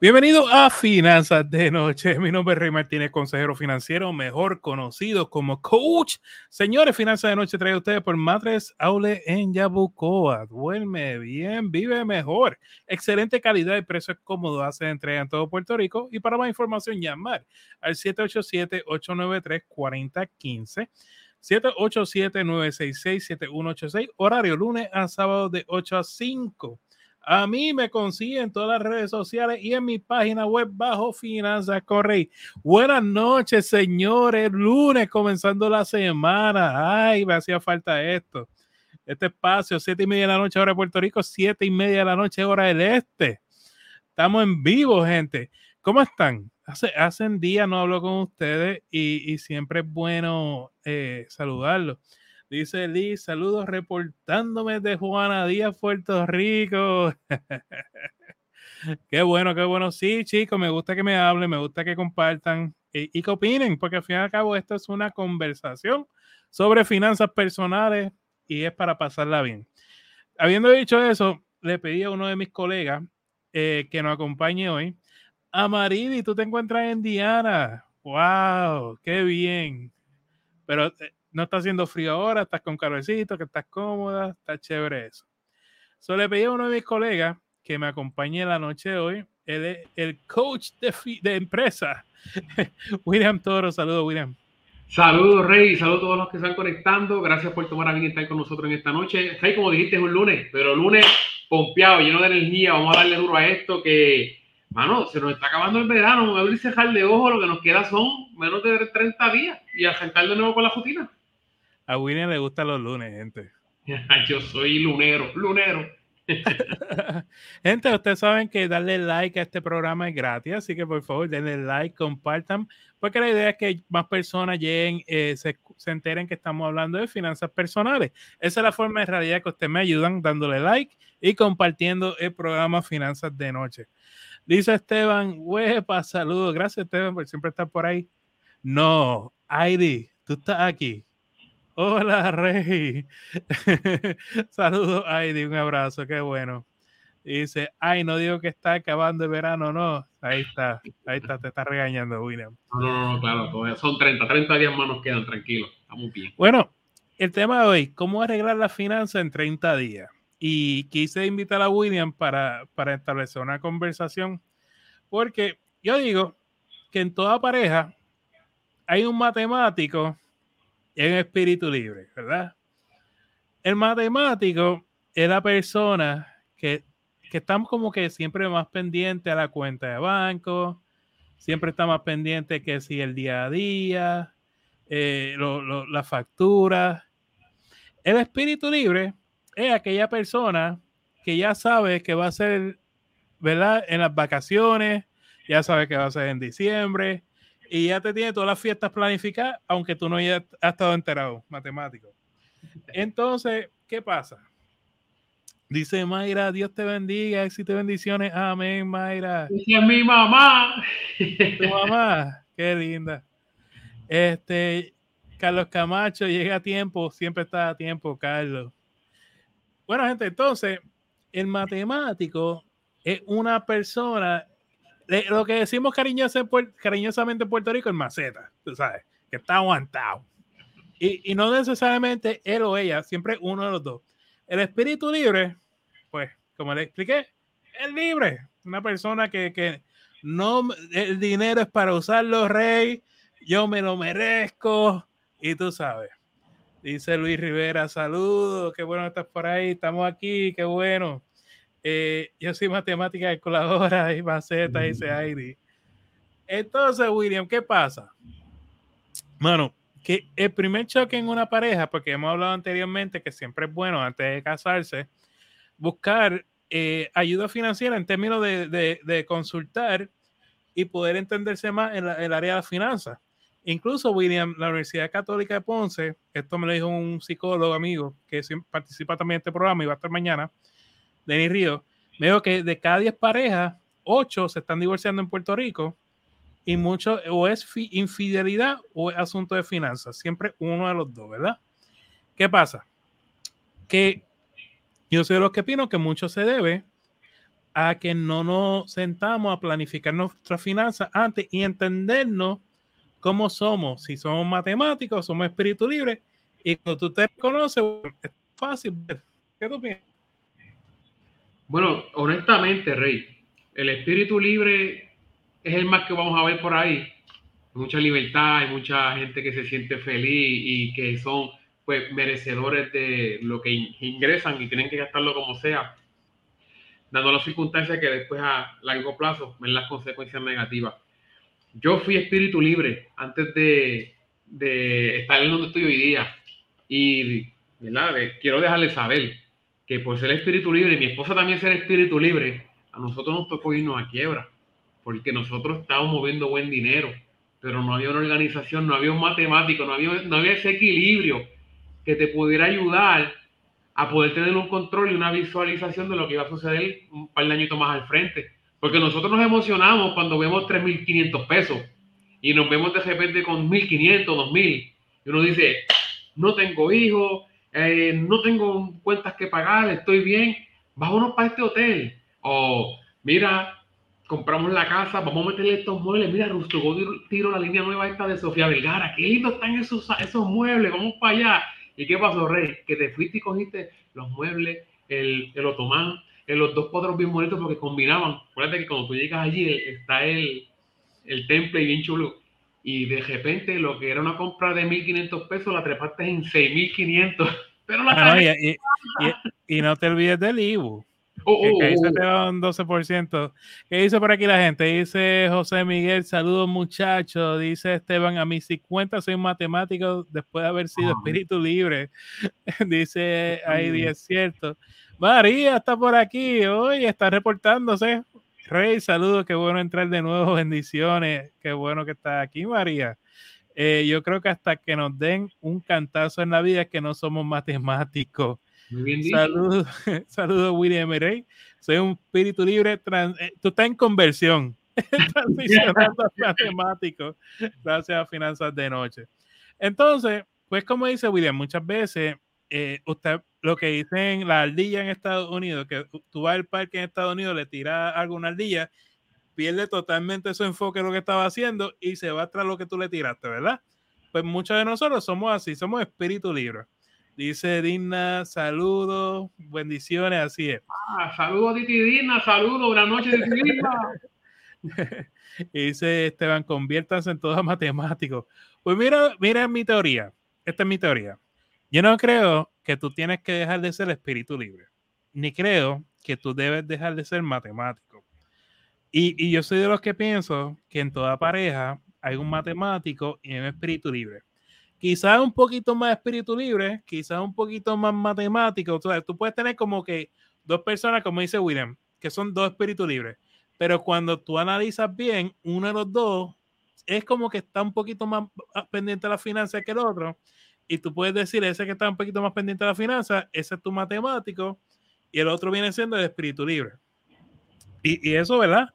Bienvenido a Finanzas de Noche. Mi nombre es Rey Martínez, consejero financiero, mejor conocido como coach. Señores, Finanzas de Noche trae a ustedes por Matres Aule en Yabucoa. Duerme bien, vive mejor. Excelente calidad y precio cómodo. Hace entrega en todo Puerto Rico. Y para más información, llamar al 787-893-4015. 787-966-7186. Horario lunes a sábado de 8 a 5. A mí me consiguen en todas las redes sociales y en mi página web bajo Finanzas Correy. Buenas noches, señores. Lunes comenzando la semana. Ay, me hacía falta esto. Este espacio, siete y media de la noche, hora de Puerto Rico, siete y media de la noche, hora del este. Estamos en vivo, gente. ¿Cómo están? Hace, hacen días no hablo con ustedes y, siempre es bueno eh, saludarlos. Dice Liz, saludos reportándome de Juana Díaz, Puerto Rico. qué bueno, qué bueno. Sí, chicos, me gusta que me hablen, me gusta que compartan y, que opinen, porque al fin y al cabo esto es una conversación sobre finanzas personales y es para pasarla bien. Habiendo dicho eso, le pedí a uno de mis colegas eh, que nos acompañe hoy. Amaridi, tú te encuentras en Diana. ¡Wow! ¡Qué bien! Pero eh, no está haciendo frío ahora, estás con calorcito, que estás cómoda, está chévere eso. Solo le pedí a uno de mis colegas que me acompañe la noche de hoy. Es el coach de, de empresa. William Toro, saludos, William. Saludos, Rey, saludos a todos los que están conectando. Gracias por tomar a bien estar con nosotros en esta noche. Rey, como dijiste, es un lunes, pero lunes pompeado, lleno de energía. Vamos a darle duro a esto que, mano, se nos está acabando el verano. Abrir cejar de ojo. Lo que nos queda son menos de 30 días y arrancar de nuevo con la rutina. A William le gustan los lunes, gente. Yo soy lunero, lunero. gente, ustedes saben que darle like a este programa es gratis, así que por favor denle like, compartan, porque la idea es que más personas lleguen, eh, se, se, enteren que estamos hablando de finanzas personales. Esa es la forma de realidad que ustedes me ayudan dándole like y compartiendo el programa Finanzas de Noche. Dice Esteban, huepa, saludos. Gracias Esteban por siempre estar por ahí. No, Heidi, tú estás aquí. Hola, Rey. Saludos, Heidi, un abrazo, qué bueno. dice, ay, no digo que está acabando el verano, no. Ahí está, ahí está, te está regañando, William. No, no, no, claro, son 30, 30 días más nos quedan, tranquilos, estamos bien. Bueno, el tema de hoy, ¿cómo arreglar la finanza en 30 días? Y quise invitar a William para, para establecer una conversación, porque yo digo que en toda pareja hay un matemático en espíritu libre, ¿verdad? El matemático es la persona que, que estamos como que siempre más pendiente a la cuenta de banco, siempre está más pendiente que si el día a día, eh, la factura. El espíritu libre es aquella persona que ya sabe que va a ser, ¿verdad? En las vacaciones, ya sabe que va a ser en diciembre, y ya te tiene todas las fiestas planificadas, aunque tú no hayas estado enterado, matemático. Entonces, ¿qué pasa? Dice Mayra, Dios te bendiga, éxito bendiciones. Amén, Mayra. Dice mi mamá. Tu mamá, qué linda. Este, Carlos Camacho llega a tiempo, siempre está a tiempo, Carlos. Bueno, gente, entonces, el matemático es una persona lo que decimos cariñosamente en Puerto Rico es maceta, tú sabes, que está aguantado. Y, y, no necesariamente él o ella, siempre uno de los dos. El espíritu libre, pues, como le expliqué, es libre. Una persona que, que no, el dinero es para usarlo, rey, yo me lo merezco, y tú sabes. Dice Luis Rivera, saludos, qué bueno estás por ahí, estamos aquí, qué bueno. Eh, yo soy matemática calculadora y maceta, dice Heidi. Entonces, William, ¿qué pasa? Bueno, que el primer choque en una pareja, porque hemos hablado anteriormente que siempre es bueno antes de casarse, buscar eh, ayuda financiera en términos de, consultar y poder entenderse más en, el área de las finanzas. Incluso, William, la Universidad Católica de Ponce, esto me lo dijo un psicólogo amigo que participa también en este programa y va a estar mañana, Denis Río, veo que de cada 10 parejas, 8 se están divorciando en Puerto Rico y mucho o es infidelidad o es asunto de finanzas, siempre uno de los dos, ¿verdad? ¿Qué pasa? Que yo soy de los que opino que mucho se debe a que no nos sentamos a planificar nuestras finanzas antes y entendernos cómo somos, si somos matemáticos, somos espíritu libre, y cuando tú te conoces, es fácil. ¿Qué tú piensas? Bueno, honestamente, Rey, el espíritu libre es el más que vamos a ver por ahí. Mucha libertad, hay mucha gente que se siente feliz y que son pues merecedores de lo que ingresan y tienen que gastarlo como sea, dando las circunstancias que después a largo plazo ven las consecuencias negativas. Yo fui espíritu libre antes de, de estar en donde estoy hoy día y ¿verdad? quiero dejarles saber que por ser espíritu libre, y mi esposa también ser espíritu libre, a nosotros nos tocó irnos a quiebra, porque nosotros estábamos moviendo buen dinero, pero no había una organización, no había un matemático, no había, no había ese equilibrio que te pudiera ayudar a poder tener un control y una visualización de lo que iba a suceder un par de años más al frente. Porque nosotros nos emocionamos cuando vemos 3.500 pesos y nos vemos de repente con 1.500, 2.000. Y uno dice, no tengo hijos, eh, no tengo cuentas que pagar, estoy bien, vámonos para este hotel. O mira, compramos la casa, vamos a meterle estos muebles. Mira, Rusto, tiro la línea nueva esta de Sofía Vergara. Qué lindo están esos, esos muebles, vamos para allá. ¿Y qué pasó, Rey? Que te fuiste y cogiste los muebles, el, el otomán, los dos cuadros bien bonitos porque combinaban. Acuérdate que cuando tú llegas allí está el, el temple y bien chulo. Y de repente lo que era una compra de 1.500 pesos la trepaste en 6.500. Pero la ah, y, y, no te olvides del IBU. Oh, que, oh, ahí se oh. te va un 12%. ¿Qué dice por aquí la gente? Dice José Miguel, saludos muchachos. Dice Esteban, a mis 50 soy matemático después de haber sido espíritu libre. dice ahí, es cierto. María está por aquí hoy, está reportándose. Rey, saludos, qué bueno entrar de nuevo, bendiciones. Qué bueno que está aquí, María. Eh, yo creo que hasta que nos den un cantazo en la vida es que no somos matemáticos. Saludos, saludos William Rey. Soy un espíritu libre. Eh, tú estás en conversión. Transicionando a matemático. Gracias a Finanzas de Noche. Entonces, pues como dice William, muchas veces eh, usted lo que dicen la ardilla en Estados Unidos, que tú vas al parque en Estados Unidos, le tira algo a una ardilla, pierde totalmente su enfoque en lo que estaba haciendo y se va tras lo que tú le tiraste, ¿verdad? Pues muchos de nosotros somos así, somos espíritu libre. Dice Dina, saludos, bendiciones, así es. Ah, saludos, Titi Dina, saludos, buenas noches, Titi dice Esteban, conviértanse en todo matemático. Pues mira, mira mi teoría. Esta es mi teoría. Yo no creo que tú tienes que dejar de ser espíritu libre, ni creo que tú debes dejar de ser matemático. Y, yo soy de los que pienso que en toda pareja hay un matemático y un espíritu libre quizás un poquito más espíritu libre, quizás un poquito más matemático. O tú puedes tener como que dos personas, como dice William, que son dos espíritus libres, pero cuando tú analizas bien, uno de los dos es como que está un poquito más pendiente de la finanza que el otro, y tú puedes decir, ese que está un poquito más pendiente de la finanza, ese es tu matemático, y el otro viene siendo el espíritu libre. Y, y eso, ¿verdad?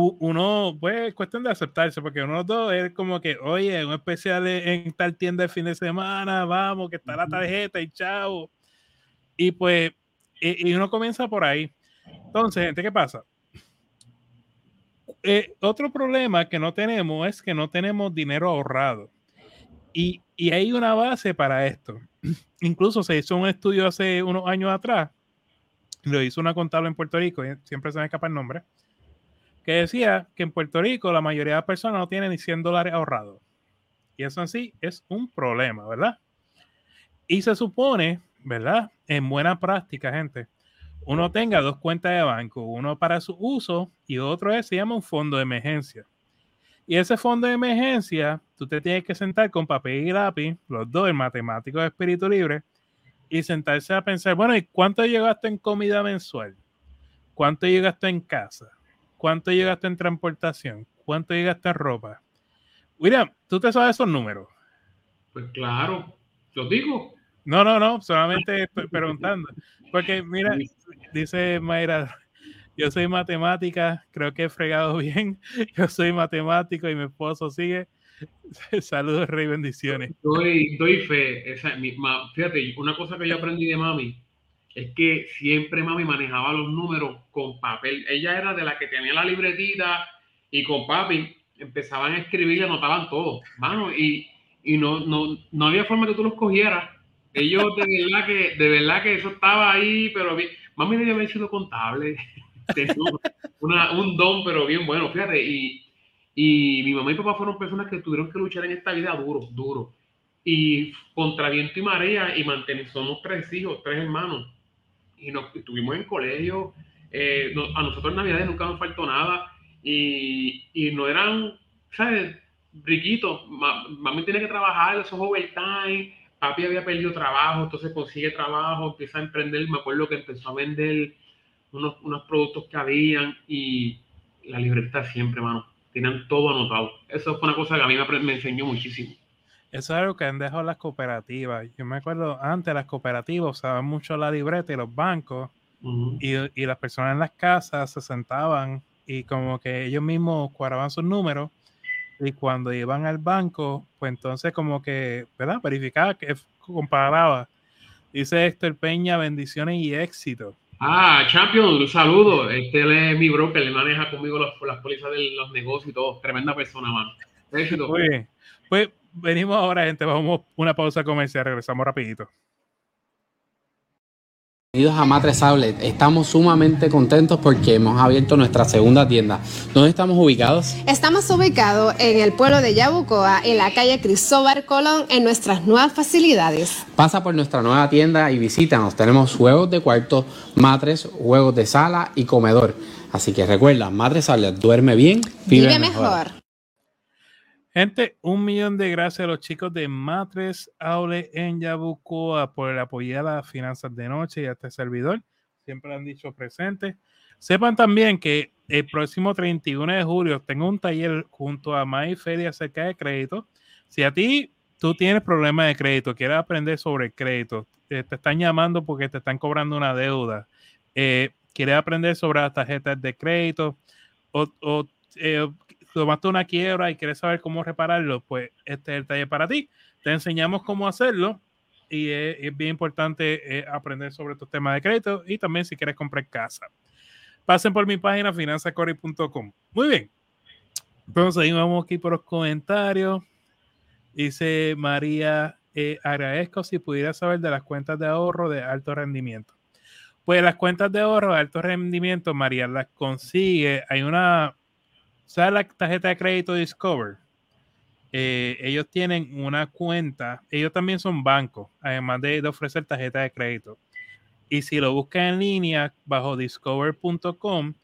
uno, pues, es cuestión de aceptarse, porque uno dos es como que, oye, un especial en tal tienda el fin de semana, vamos, que está la tarjeta y chao. Y pues, y, uno comienza por ahí. Entonces, gente, ¿qué pasa? Eh, otro problema que no tenemos es que no tenemos dinero ahorrado. Y, y hay una base para esto. Incluso se hizo un estudio hace unos años atrás, lo hizo una contable en Puerto Rico, siempre se me escapa el nombre que decía que en Puerto Rico la mayoría de las personas no tienen ni 100 dólares ahorrados. Y eso en sí es un problema, ¿verdad? Y se supone, ¿verdad? En buena práctica, gente, uno tenga dos cuentas de banco, uno para su uso y otro es, se llama un fondo de emergencia. Y ese fondo de emergencia, tú te tienes que sentar con papel y lápiz, los dos, el matemático de espíritu libre, y sentarse a pensar, bueno, ¿y cuánto llegaste en comida mensual? ¿Cuánto llegaste en casa? ¿Cuánto llegaste en transportación? ¿Cuánto llegaste en ropa? William, ¿tú te sabes esos números? Pues claro, los digo. No, no, no, solamente preguntando. Porque mira, dice Mayra, yo soy matemática, creo que he fregado bien. Yo soy matemático y mi esposo sigue. Saludos, Rey, bendiciones. Doy, doy fe. Fíjate, una cosa que yo aprendí de mami es que siempre mami manejaba los números con papel. Ella era de la que tenía la libretita y con papi empezaban a escribir y anotaban todo, mano, y, y no, no, no había forma que tú los cogieras. Ellos de verdad que, de verdad que eso estaba ahí, pero. Mami debía haber sido contable. una, un don, pero bien bueno, fíjate. Y, y mi mamá y papá fueron personas que tuvieron que luchar en esta vida duro, duro. Y contra viento y marea, y mantener, somos tres hijos, tres hermanos. Y nos estuvimos en colegio. Eh, a nosotros en Navidad nunca nos faltó nada. Y, y no eran, ¿sabes? Riquitos. Mami tiene que trabajar, esos overtime. Papi había perdido trabajo, entonces consigue trabajo, empieza a emprender. Me acuerdo que empezó a vender unos, unos productos que habían y la libreta siempre, mano tienen todo anotado. Eso fue una cosa que a mí me, enseñó muchísimo. Eso es algo que han dejado las cooperativas. Yo me acuerdo antes las cooperativas usaban mucho la libreta y los bancos y, y, las personas en las casas se sentaban y como que ellos mismos cuadraban sus números y cuando iban al banco, pues entonces como que, ¿verdad? Verificaba que comparaba. Dice Héctor Peña, bendiciones y éxito. Ah, Champion, un saludo. Este es mi broker, le maneja conmigo las pólizas de los negocios y todo. Tremenda persona, mano. Muy bien. Pues venimos ahora, gente. Vamos una pausa comercial. Regresamos rapidito. Bienvenidos a Matres Outlet. Estamos sumamente contentos porque hemos abierto nuestra segunda tienda. ¿Dónde estamos ubicados? Estamos ubicados en el pueblo de Yabucoa, en la calle Cristóbal Colón, en nuestras nuevas facilidades. Pasa por nuestra nueva tienda y visítanos. Tenemos juegos de cuarto, matres, juegos de sala y comedor. Así que recuerda, Matres Outlet, duerme bien, vive, mejor. Gente, un millón de gracias a los chicos de Matres Aule en Yabucoa por el apoyar a las finanzas de noche y a este servidor. Siempre han dicho presente. Sepan también que el próximo 31 de julio tengo un taller junto a May Feria acerca de crédito. Si a ti tú tienes problemas de crédito, quieres aprender sobre crédito, eh, te están llamando porque te están cobrando una deuda, eh, quieres aprender sobre las tarjetas de crédito o, o eh, tomaste una quiebra y quieres saber cómo repararlo, pues este es el taller para ti. Te enseñamos cómo hacerlo y es, bien importante eh, aprender sobre estos temas de crédito y también si quieres comprar casa. Pasen por mi página finanzacori.com. Muy bien. Entonces ahí vamos aquí por los comentarios. Dice María, eh, agradezco si pudiera saber de las cuentas de ahorro de alto rendimiento. Pues las cuentas de ahorro de alto rendimiento, María, las consigue. Hay una, ¿Sabes la tarjeta de crédito Discover? Eh, ellos tienen una cuenta, ellos también son bancos, además de, ofrecer tarjeta de crédito. Y si lo buscan en línea bajo discover.com,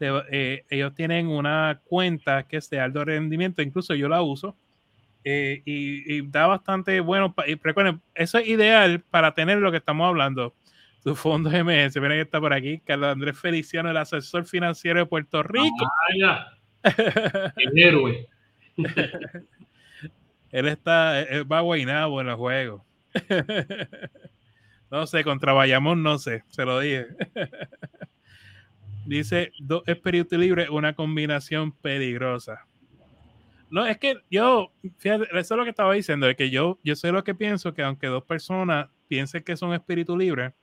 eh, ellos tienen una cuenta que es de alto rendimiento, incluso yo la uso. Eh, y, da bastante bueno. Y recuerden, eso es ideal para tener lo que estamos hablando. Tu fondo MS, miren que está por aquí, Carlos Andrés Feliciano, el asesor financiero de Puerto Rico. Ah, el héroe. él está, él va guaynabo en los juegos. no sé, contra Bayamón no sé, se lo dije. Dice, dos espíritu libre, una combinación peligrosa. No, es que yo, fíjate, eso es lo que estaba diciendo, es que yo, yo sé lo que pienso, que aunque dos personas piensen que son espíritu libre,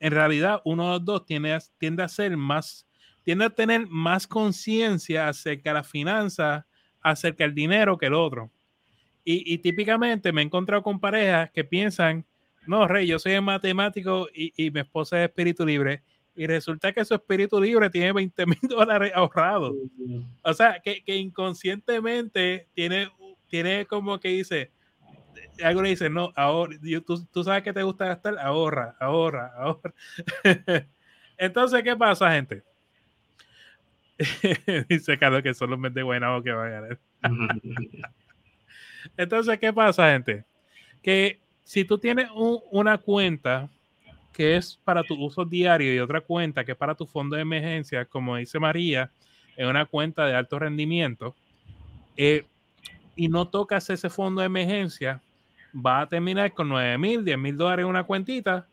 en realidad uno de los dos tiende, tiende a ser más tiende a tener más conciencia acerca de la finanza, acerca del dinero que el otro. Y, típicamente me he encontrado con parejas que piensan, no, Rey, yo soy matemático y, mi esposa es espíritu libre. Y resulta que su espíritu libre tiene 20 mil dólares ahorrados. O sea, que, inconscientemente tiene, tiene como que dice, algo le dice, no, ahora, tú, tú sabes que te gusta gastar, ahorra, ahorra, ahorra. Entonces, ¿qué pasa, gente? Dice Carlos que son los de o que van a ganar. Entonces, ¿qué pasa, gente? Que si tú tienes una cuenta que es para tu uso diario y otra cuenta que es para tu fondo de emergencia, como dice María, es una cuenta de alto rendimiento, eh, y no tocas ese fondo de emergencia, va a terminar con 9 mil, 10 mil dólares en una cuentita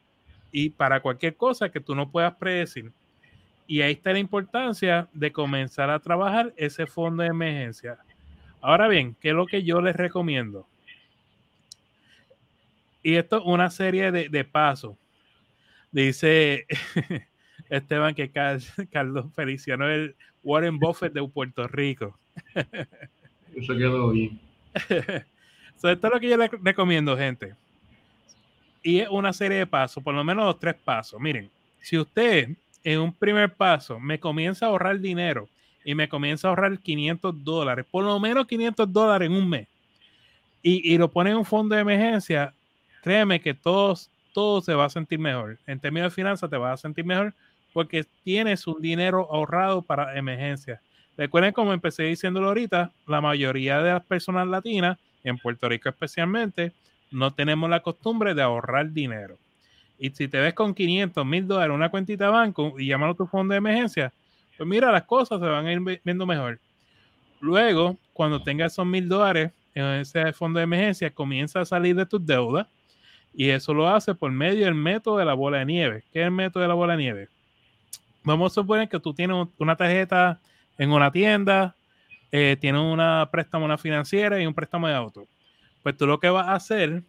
y para cualquier cosa que tú no puedas predecir. Y ahí está la importancia de comenzar a trabajar ese fondo de emergencia. Ahora bien, ¿qué es lo que yo les recomiendo? Y esto es una serie de, pasos. Dice Esteban que Carlos Feliciano es el Warren Buffett de Puerto Rico. Eso quedó bien. esto es lo que yo les recomiendo, gente. Y es una serie de pasos, por lo menos tres pasos. Miren, si usted en un primer paso me comienza a ahorrar dinero y me comienza a ahorrar 500 dólares, por lo menos 500 dólares en un mes, y, y lo pone en un fondo de emergencia, créeme que todos, todo se va a sentir mejor. En términos de finanzas te vas a sentir mejor porque tienes un dinero ahorrado para emergencias. Recuerden, como empecé diciéndolo ahorita, la mayoría de las personas latinas, en Puerto Rico especialmente, no tenemos la costumbre de ahorrar dinero. Y si te ves con 500 mil dólares una cuentita de banco y llámalo tu fondo de emergencia, pues mira, las cosas se van a ir viendo mejor. Luego, cuando tengas esos mil dólares en ese fondo de emergencia, comienza a salir de tus deudas y eso lo hace por medio del método de la bola de nieve. ¿Qué es el método de la bola de nieve? Vamos a suponer que tú tienes una tarjeta en una tienda, eh, tienes una préstamo una financiera y un préstamo de auto. Pues tú lo que vas a hacer,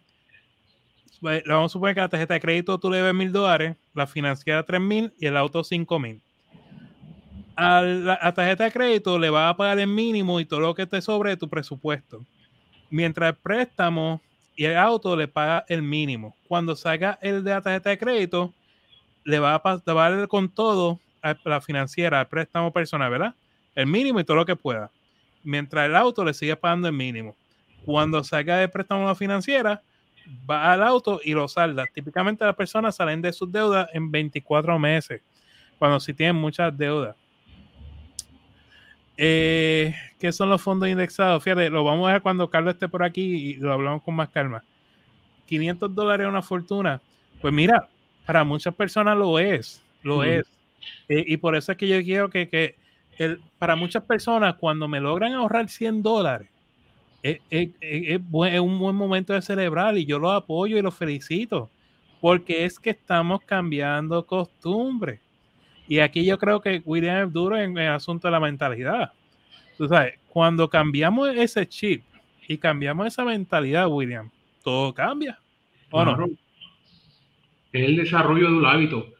vamos a suponer que la tarjeta de crédito tú le debes mil dólares, la financiera tres mil y el auto cinco mil. A la tarjeta de crédito le vas a pagar el mínimo y todo lo que te sobre tu presupuesto. Mientras el préstamo y el auto le paga el mínimo. Cuando salga el de la tarjeta de crédito, le va a pagar con todo a la financiera, al préstamo personal, ¿verdad? El mínimo y todo lo que pueda. Mientras el auto le sigue pagando el mínimo cuando salga de préstamo a financiera, va al auto y lo salda. Típicamente las personas salen de sus deudas en 24 meses, cuando sí tienen muchas deudas. Eh, ¿Qué son los fondos indexados? Fíjate, lo vamos a ver cuando Carlos esté por aquí y lo hablamos con más calma. 500 dólares es una fortuna. Pues mira, para muchas personas lo es, lo es. Eh, y por eso es que yo quiero que, que el, para muchas personas, cuando me logran ahorrar 100 dólares, es, un buen momento de celebrar y yo lo apoyo y lo felicito, porque es que estamos cambiando costumbres. Y aquí yo creo que William es duro en el asunto de la mentalidad. Tú sabes, cuando cambiamos ese chip y cambiamos esa mentalidad, William, todo cambia. ¿O no? Es el desarrollo de un hábito.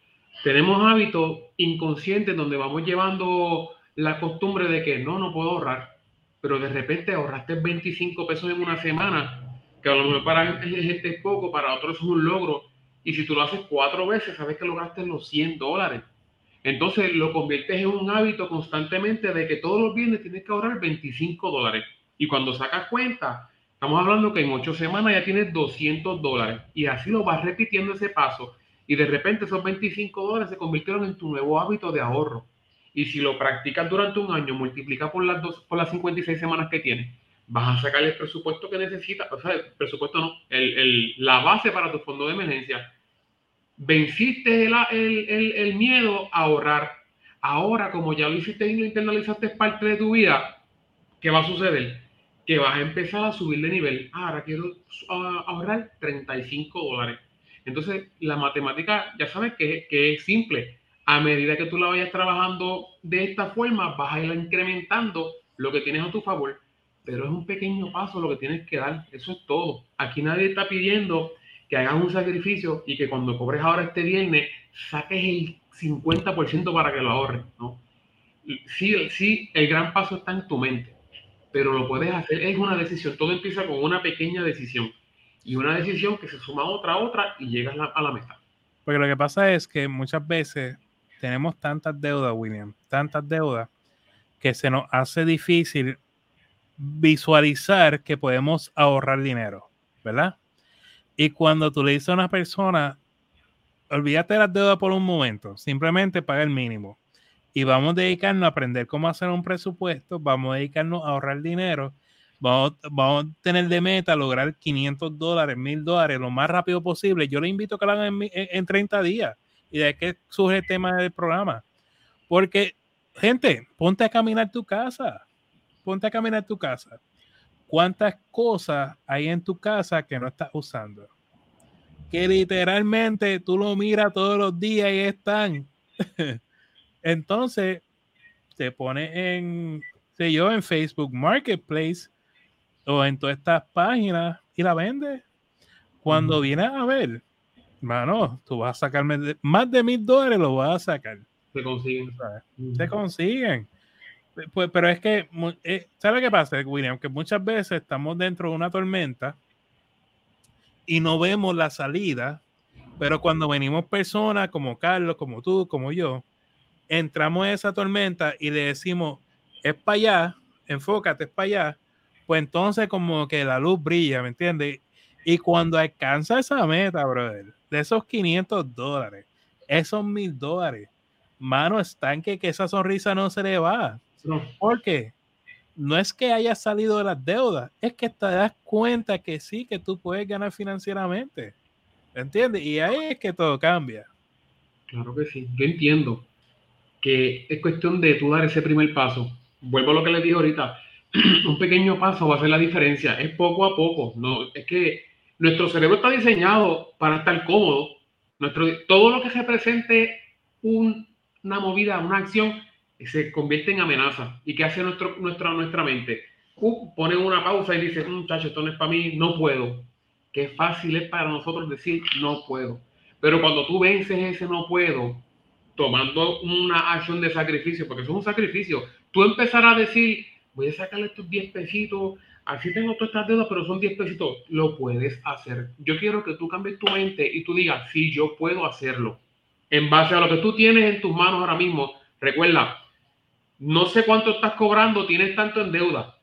Tenemos hábitos inconscientes donde vamos llevando la costumbre de que no, no puedo ahorrar pero de repente ahorraste 25 pesos en una semana, que a lo mejor para gente es poco, para otros es un logro, y si tú lo haces cuatro veces, sabes que lograste los 100 dólares. Entonces lo conviertes en un hábito constantemente de que todos los viernes tienes que ahorrar 25 dólares. Y cuando sacas cuenta, estamos hablando que en ocho semanas ya tienes 200 dólares. Y así lo vas repitiendo ese paso. Y de repente esos 25 dólares se convirtieron en tu nuevo hábito de ahorro. Y si lo practicas durante un año, multiplica por las, dos, por las 56 semanas que tienes, vas a sacar el presupuesto que necesitas, o sea, el presupuesto no, el, el, la base para tu fondo de emergencia. Venciste el, el, miedo a ahorrar. Ahora, como ya lo hiciste y lo internalizaste, es parte de tu vida, ¿qué va a suceder? Que vas a empezar a subir de nivel. Ahora quiero ah, ahorrar 35 dólares. Entonces, la matemática ya sabes que, que es simple a medida que tú la vayas trabajando de esta forma, vas a ir incrementando lo que tienes a tu favor. Pero es un pequeño paso lo que tienes que dar. Eso es todo. Aquí nadie está pidiendo que hagas un sacrificio y que cuando cobres ahora este viernes saques el 50% para que lo ahorres. ¿no? Sí, sí, el gran paso está en tu mente, pero lo puedes hacer. Es una decisión. Todo empieza con una pequeña decisión y una decisión que se suma a otra, a otra y llegas a la meta. Porque lo que pasa es que muchas veces tenemos tantas deudas, William, tantas deudas, que se nos hace difícil visualizar que podemos ahorrar dinero, ¿verdad? Y cuando tú le dices a una persona, olvídate de las deudas por un momento, simplemente paga el mínimo. Y vamos a dedicarnos a aprender cómo hacer un presupuesto, vamos a dedicarnos a ahorrar dinero, vamos, a tener de meta lograr 500 dólares, 1000 dólares lo más rápido posible. Yo le invito a que lo hagan en, en 30 días y de qué surge el tema del programa. Porque, gente, ponte a caminar tu casa. Ponte a caminar tu casa. ¿Cuántas cosas hay en tu casa que no estás usando? Que literalmente tú lo miras todos los días y están. Entonces, te pone en, sé yo, en Facebook Marketplace o en todas estas páginas y la vende. Cuando vienes a ver, Mano, tú vas a sacarme más de mil dólares, lo vas a sacar. Se consiguen. Se consiguen. Pues, pero es que, eh, ¿sabes qué pasa, William? Que muchas veces estamos dentro de una tormenta y no vemos la salida, pero cuando venimos personas como Carlos, como tú, como yo, entramos en esa tormenta y le decimos, es para allá, enfócate, es para allá, pues entonces como que la luz brilla, ¿me entiendes? Y cuando alcanza esa meta, brother, de esos 500 dólares, esos mil dólares, mano, están que, que esa sonrisa no se le va. ¿Por qué? No es que haya salido de las deudas, es que te das cuenta que sí, que tú puedes ganar financieramente. ¿Entiendes? Y ahí es que todo cambia. Claro que sí. Yo entiendo que es cuestión de tú dar ese primer paso. Vuelvo a lo que les dije ahorita. Un pequeño paso va a hacer la diferencia. Es poco a poco. No, es que nuestro cerebro está diseñado para estar cómodo. Nuestro, todo lo que represente un, una movida, una acción, se convierte en amenaza. ¿Y qué hace nuestro, nuestra, nuestra mente? Uh, pone una pausa y dice, mm, muchacho, esto no es para mí, no puedo. Qué fácil es para nosotros decir, no puedo. Pero cuando tú vences ese no puedo, tomando una acción de sacrificio, porque eso es un sacrificio, tú empezarás a decir, voy a sacarle estos 10 pesitos, así tengo todas estas deudas, pero son 10 pesitos, lo puedes hacer. Yo quiero que tú cambies tu mente y tú digas, sí, yo puedo hacerlo. En base a lo que tú tienes en tus manos ahora mismo, recuerda, no sé cuánto estás cobrando, tienes tanto en deuda.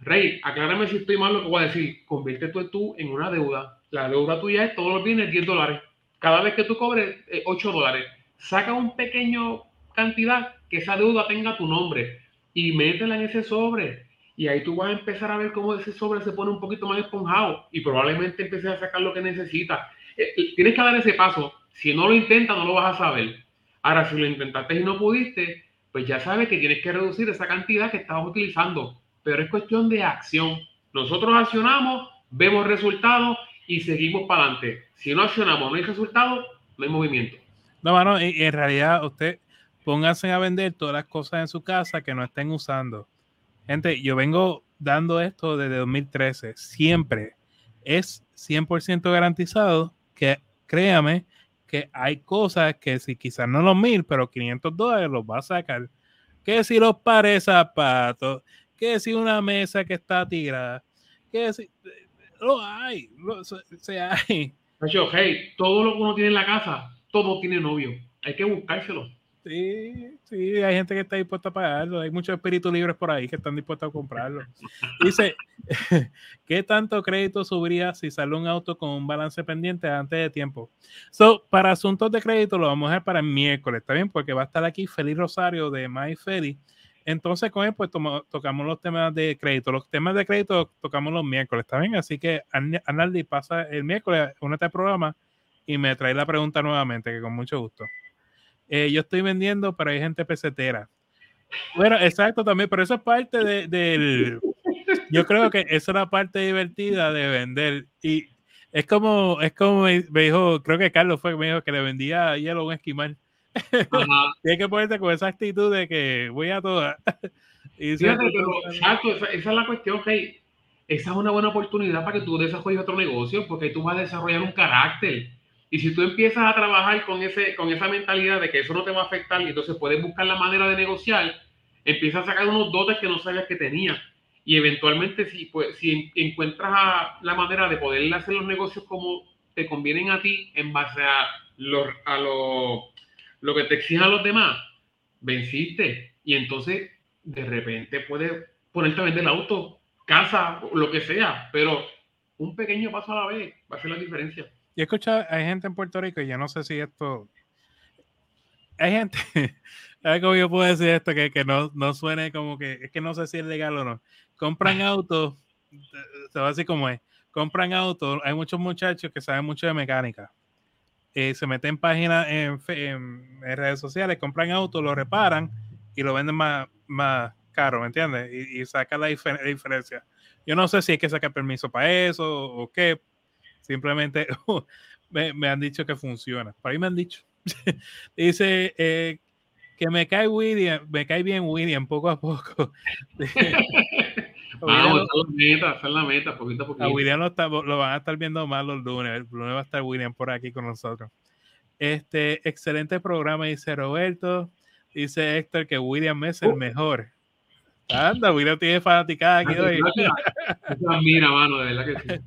Rey, aclárame si estoy mal lo que voy a decir. Convierte tú, tú en una deuda. La deuda tuya es todos los bienes 10 dólares. Cada vez que tú cobres 8 eh, dólares, saca un pequeño cantidad que esa deuda tenga tu nombre y métela en ese sobre. Y ahí tú vas a empezar a ver cómo ese sobre se pone un poquito más esponjado y probablemente empieces a sacar lo que necesitas. Eh, eh, tienes que dar ese paso. Si no lo intentas, no lo vas a saber. Ahora, si lo intentaste y no pudiste, pues ya sabes que tienes que reducir esa cantidad que estabas utilizando. Pero es cuestión de acción. Nosotros accionamos, vemos resultados y seguimos para adelante. Si no accionamos, no hay resultados, no hay movimiento. No, mano, en realidad usted póngase a vender todas las cosas en su casa que no estén usando. Gente, yo vengo dando esto desde 2013. Siempre es 100% garantizado que, créame, que hay cosas que si quizás no los mil, pero 500 dólares los va a sacar. Que si los pares zapatos, que si una mesa que está tirada, que si lo hay, se hay. Hey, todo lo que uno tiene en la casa, todo tiene novio. Hay que buscárselo. Sí, sí, hay gente que está dispuesta a pagarlo. Hay muchos espíritus libres por ahí que están dispuestos a comprarlo. Dice, ¿qué tanto crédito subiría si sale un auto con un balance pendiente antes de tiempo? So, para asuntos de crédito lo vamos a dejar para el miércoles, ¿está bien? Porque va a estar aquí Feliz Rosario de My Feli. Entonces, con él, pues tocamos los temas de crédito. Los temas de crédito tocamos los miércoles, ¿está bien? Así que Analdi pasa el miércoles, únete al programa y me trae la pregunta nuevamente, que con mucho gusto. Eh, yo estoy vendiendo, pero hay gente pesetera. Bueno, exacto también, pero eso es parte de, del... Yo creo que esa es la parte divertida de vender. Y es como, es como me, dijo, creo que Carlos fue que me dijo que le vendía hielo a un esquimal. Tienes que ponerte con esa actitud de que voy a todas. exacto, esa, es la cuestión, que esa es una buena oportunidad para que tú desarrolles otro negocio, porque tú vas a desarrollar un carácter y si tú empiezas a trabajar con, ese, con esa mentalidad de que eso no te va a afectar y entonces puedes buscar la manera de negociar, empiezas a sacar unos dotes que no sabías que tenías. Y eventualmente si, pues, si encuentras la manera de poder hacer los negocios como te convienen a ti en base a, lo, a lo, lo que te exigen los demás, venciste. Y entonces de repente puedes ponerte a vender el auto, casa, lo que sea, pero un pequeño paso a la vez va a hacer la diferencia. Yo he escuchado, hay gente en Puerto Rico, y yo no sé si esto. Hay gente, ver cómo yo puedo decir esto, que, que no, no suene como que, es que no sé si es legal o no. Compran autos, se va a decir como es, compran autos, hay muchos muchachos que saben mucho de mecánica. Eh, se meten páginas en, en, redes sociales, compran autos, lo reparan y lo venden más, más caro, ¿me entiendes? Y, y sacan la, la, diferencia. Yo no sé si hay que sacar permiso para eso o qué, Simplemente me, han dicho que funciona. Por ahí me han dicho. Dice eh, que me cae William, me cae bien William poco a poco. Vamos, esa es la meta, esa es la meta, poquito a poquito. A William lo, está- lo van a estar viendo más los lunes. El lunes va a estar William por aquí con nosotros. Este, excelente programa, dice Roberto. Dice Héctor que William es el Oh. mejor. Anda, William tiene fanaticada aquí hoy. Gracias. Esa mira, mano, de verdad que sí.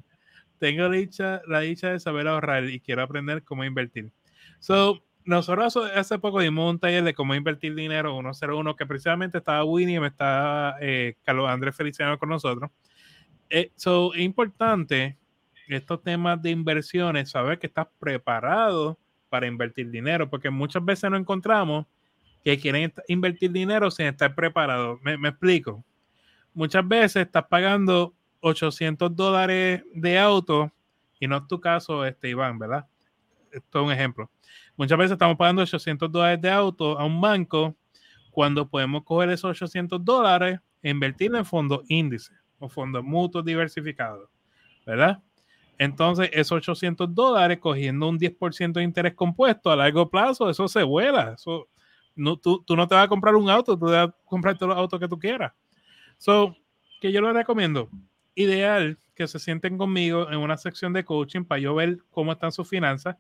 Tengo dicha, la dicha de saber ahorrar y quiero aprender cómo invertir. So, nosotros hace poco dimos un taller de cómo invertir dinero 101 que precisamente estaba William, estaba eh, Carlos Andrés Feliciano con nosotros. Eh, so, es importante estos temas de inversiones, saber que estás preparado para invertir dinero, porque muchas veces nos encontramos que quieren invertir dinero sin estar preparados. Me, me explico. Muchas veces estás pagando 800 dólares de auto y no es tu caso, este Iván, ¿verdad? Esto es un ejemplo. Muchas veces estamos pagando 800 dólares de auto a un banco cuando podemos coger esos 800 dólares e invertirlo en fondos índices o fondos mutuos diversificados, ¿verdad? Entonces, esos 800 dólares cogiendo un 10% de interés compuesto a largo plazo, eso se vuela. Eso, no, tú, tú no te vas a comprar un auto, tú vas a comprar todos los autos que tú quieras. So, que yo lo recomiendo. Ideal que se sienten conmigo en una sección de coaching para yo ver cómo están sus finanzas.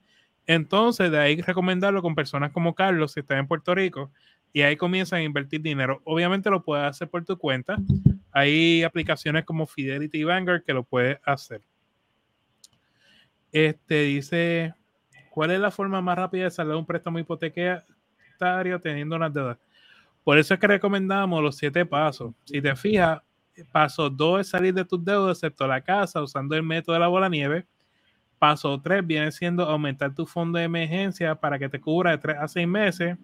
Entonces, de ahí recomendarlo con personas como Carlos, si está en Puerto Rico, y ahí comienzan a invertir dinero. Obviamente lo puedes hacer por tu cuenta. Hay aplicaciones como Fidelity y Vanguard que lo puedes hacer. Este dice, ¿cuál es la forma más rápida de saldar un préstamo hipotecario teniendo unas deudas? Por eso es que recomendamos los siete pasos. Si te fijas, paso dos es salir de tus deudas, excepto la casa, usando el método de la bola nieve. Paso tres viene siendo aumentar tu fondo de emergencia para que te cubra de tres a seis meses.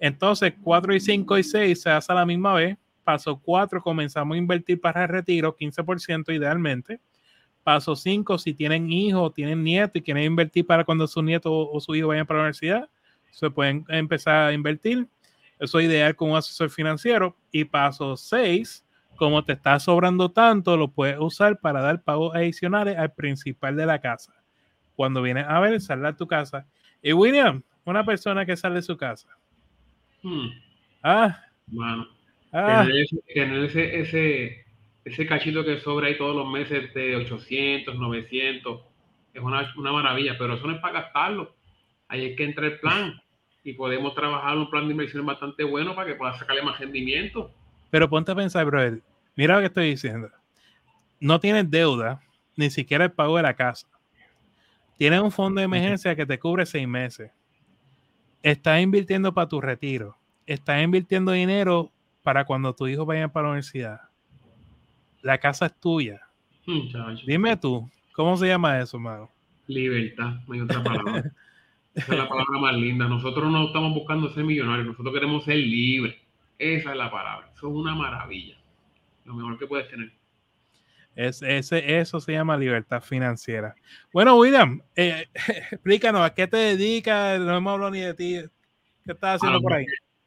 Entonces, cuatro y cinco y seis se hace a la misma vez. Paso cuatro, comenzamos a invertir para el retiro, 15% idealmente. Paso 5, si tienen hijos, tienen nietos y quieren invertir para cuando su nieto o su hijo vayan para la universidad, se pueden empezar a invertir. Eso es ideal con un asesor financiero. Y paso 6, como te está sobrando tanto, lo puedes usar para dar pagos adicionales al principal de la casa. Cuando vienes a ver, saldar tu casa. Y William, una persona que sale de su casa. Hmm, Ah, mano. ah, Tener, ese, tener ese, ese, ese cachito que sobra ahí todos los meses de 800, 900, es una, una maravilla, pero eso no es para gastarlo. Ahí es que entra el plan y podemos trabajar un plan de inversión bastante bueno para que puedas sacarle más rendimiento. pero ponte a pensar, brother. Mira lo que estoy diciendo. No tienes deuda, ni siquiera el pago de la casa. Tienes un fondo de emergencia que te cubre seis meses. Estás invirtiendo para tu retiro. Estás invirtiendo dinero para cuando tu hijo vaya para la universidad. La casa es tuya. Muchacho, Dime tú, ¿cómo se llama eso, mano? libertad, no hay otra palabra. Esa es la palabra más linda. Nosotros no estamos buscando ser millonarios, nosotros queremos ser libres. Esa es la palabra. Eso es una maravilla. Lo mejor que puedes tener. Es, ese, eso se llama libertad financiera. Bueno, William, eh, explícanos, ¿a qué te dedicas? No hemos hablado ni de ti. ¿Qué estás haciendo Ah, por ahí?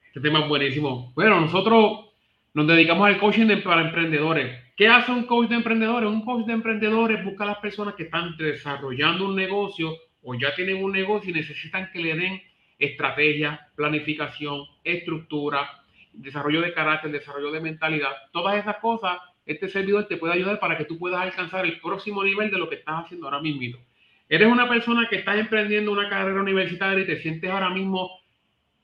Este tema es buenísimo. Bueno, nosotros nos dedicamos al coaching de- para emprendedores. ¿Qué hace un coach de emprendedores? Un coach de emprendedores busca a las personas que están desarrollando un negocio o ya tienen un negocio y necesitan que le den estrategia, planificación, estructura, desarrollo de carácter, desarrollo de mentalidad. Todas esas cosas, este servidor te puede ayudar para que tú puedas alcanzar el próximo nivel de lo que estás haciendo ahora mismo. Eres una persona que estás emprendiendo una carrera universitaria y te sientes ahora mismo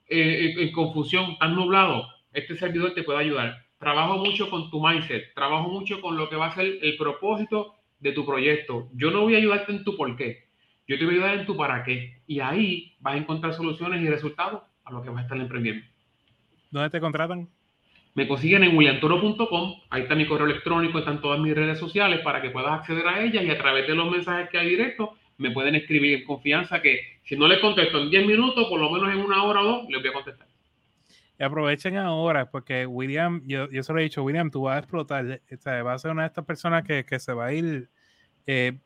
eh, en confusión, tan nublado, este servidor te puede ayudar. Trabajo mucho con tu mindset, trabajo mucho con lo que va a ser el propósito de tu proyecto. Yo no voy a ayudarte en tu por qué, yo te voy a ayudar en tu para qué. Y ahí vas a encontrar soluciones y resultados a lo que vas a estar emprendiendo. ¿Dónde te contratan? Me consiguen en williantoro.com, ahí está mi correo electrónico, están todas mis redes sociales para que puedas acceder a ellas y a través de los mensajes que hay directos me pueden escribir en confianza que si no les contesto en 10 minutos, por lo menos en una hora o dos, les voy a contestar. Y aprovechen ahora, porque William, yo, yo se lo he dicho, William, tú vas a explotar. O sea, vas a ser una de estas personas que, que se va a ir eh,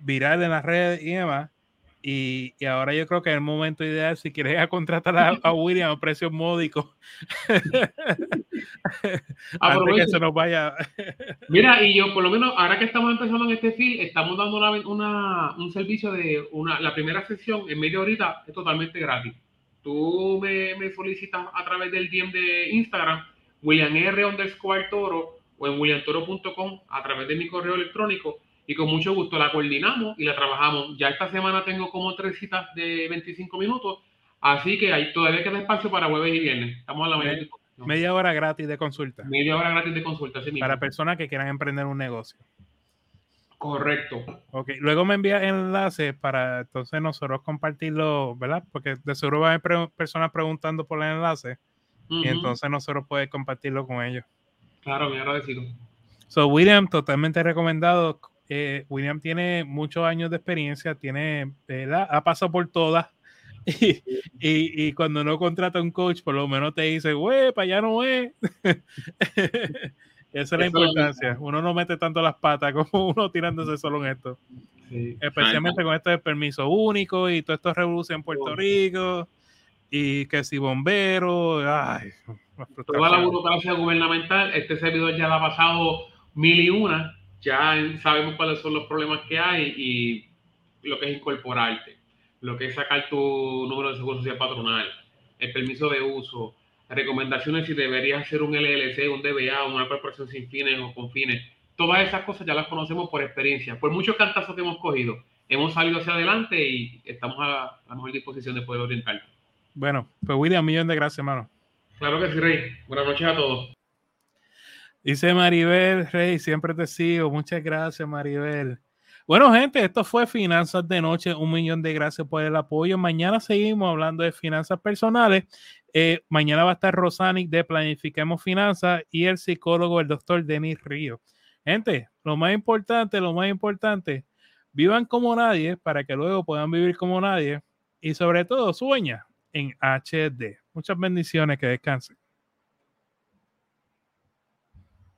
viral en las redes y demás. Y, y ahora yo creo que es el momento ideal si quieres a contratar a, a William a precios módicos antes que Aprovechen. se nos vaya. Mira, y yo por lo menos ahora que estamos empezando en este field, estamos dando una, una- un servicio de una, la primera sesión en media horita es totalmente gratis. Tú me, me solicitas a través del DM de Instagram, William R underscore Toro, o en williamtoro.com a través de mi correo electrónico y con mucho gusto la coordinamos y la trabajamos. Ya esta semana tengo como tres citas de 25 minutos, así que hay todavía queda espacio para jueves y viernes. Estamos a la media, media hora gratis de consulta. Media hora gratis de consulta, sí Para personas que quieran emprender un negocio. Correcto. Ok, luego me envía enlaces para entonces nosotros compartirlo, ¿verdad? Porque de seguro va a haber personas preguntando por el enlace y entonces nosotros podemos compartirlo con ellos. Claro, me agradecido. So, William, totalmente recomendado. Eh, William tiene muchos años de experiencia, tiene, ¿verdad? Ha pasado por todas. Y, y, cuando no contrata un coach, por lo menos te dice, güey, para allá no es. Esa es la importancia. Uno no mete tanto las patas como uno tirándose solo en esto. Especialmente con esto de permiso único y todo esto revolución en Puerto Rico y que si bomberos, ay, toda la burocracia gubernamental, este servidor ya le ha pasado mil y una, ya sabemos cuáles son los problemas que hay y lo que es incorporarte, lo que es sacar tu número de seguro social patronal, el permiso de uso, recomendaciones si deberías hacer un LLC, un DBA, una corporación sin fines o con fines. Todas esas cosas ya las conocemos por experiencia. Por muchos cantazos que hemos cogido, hemos salido hacia adelante y estamos a la mejor disposición de poder orientarte. Bueno, pues William, millón de gracias, hermano. Claro que sí, Rey. Buenas noches a todos. Dice Maribel, Rey, siempre te sigo. Muchas gracias, Maribel. Bueno, gente, esto fue Finanzas de Noche. Un millón de gracias por el apoyo. Mañana seguimos hablando de finanzas personales eh, mañana va a estar Rosanic de Planifiquemos Finanzas y el psicólogo, el doctor Denis Río. Gente, lo más importante, lo más importante, vivan como nadie para que luego puedan vivir como nadie y sobre todo sueña en HD. Muchas bendiciones, que descansen.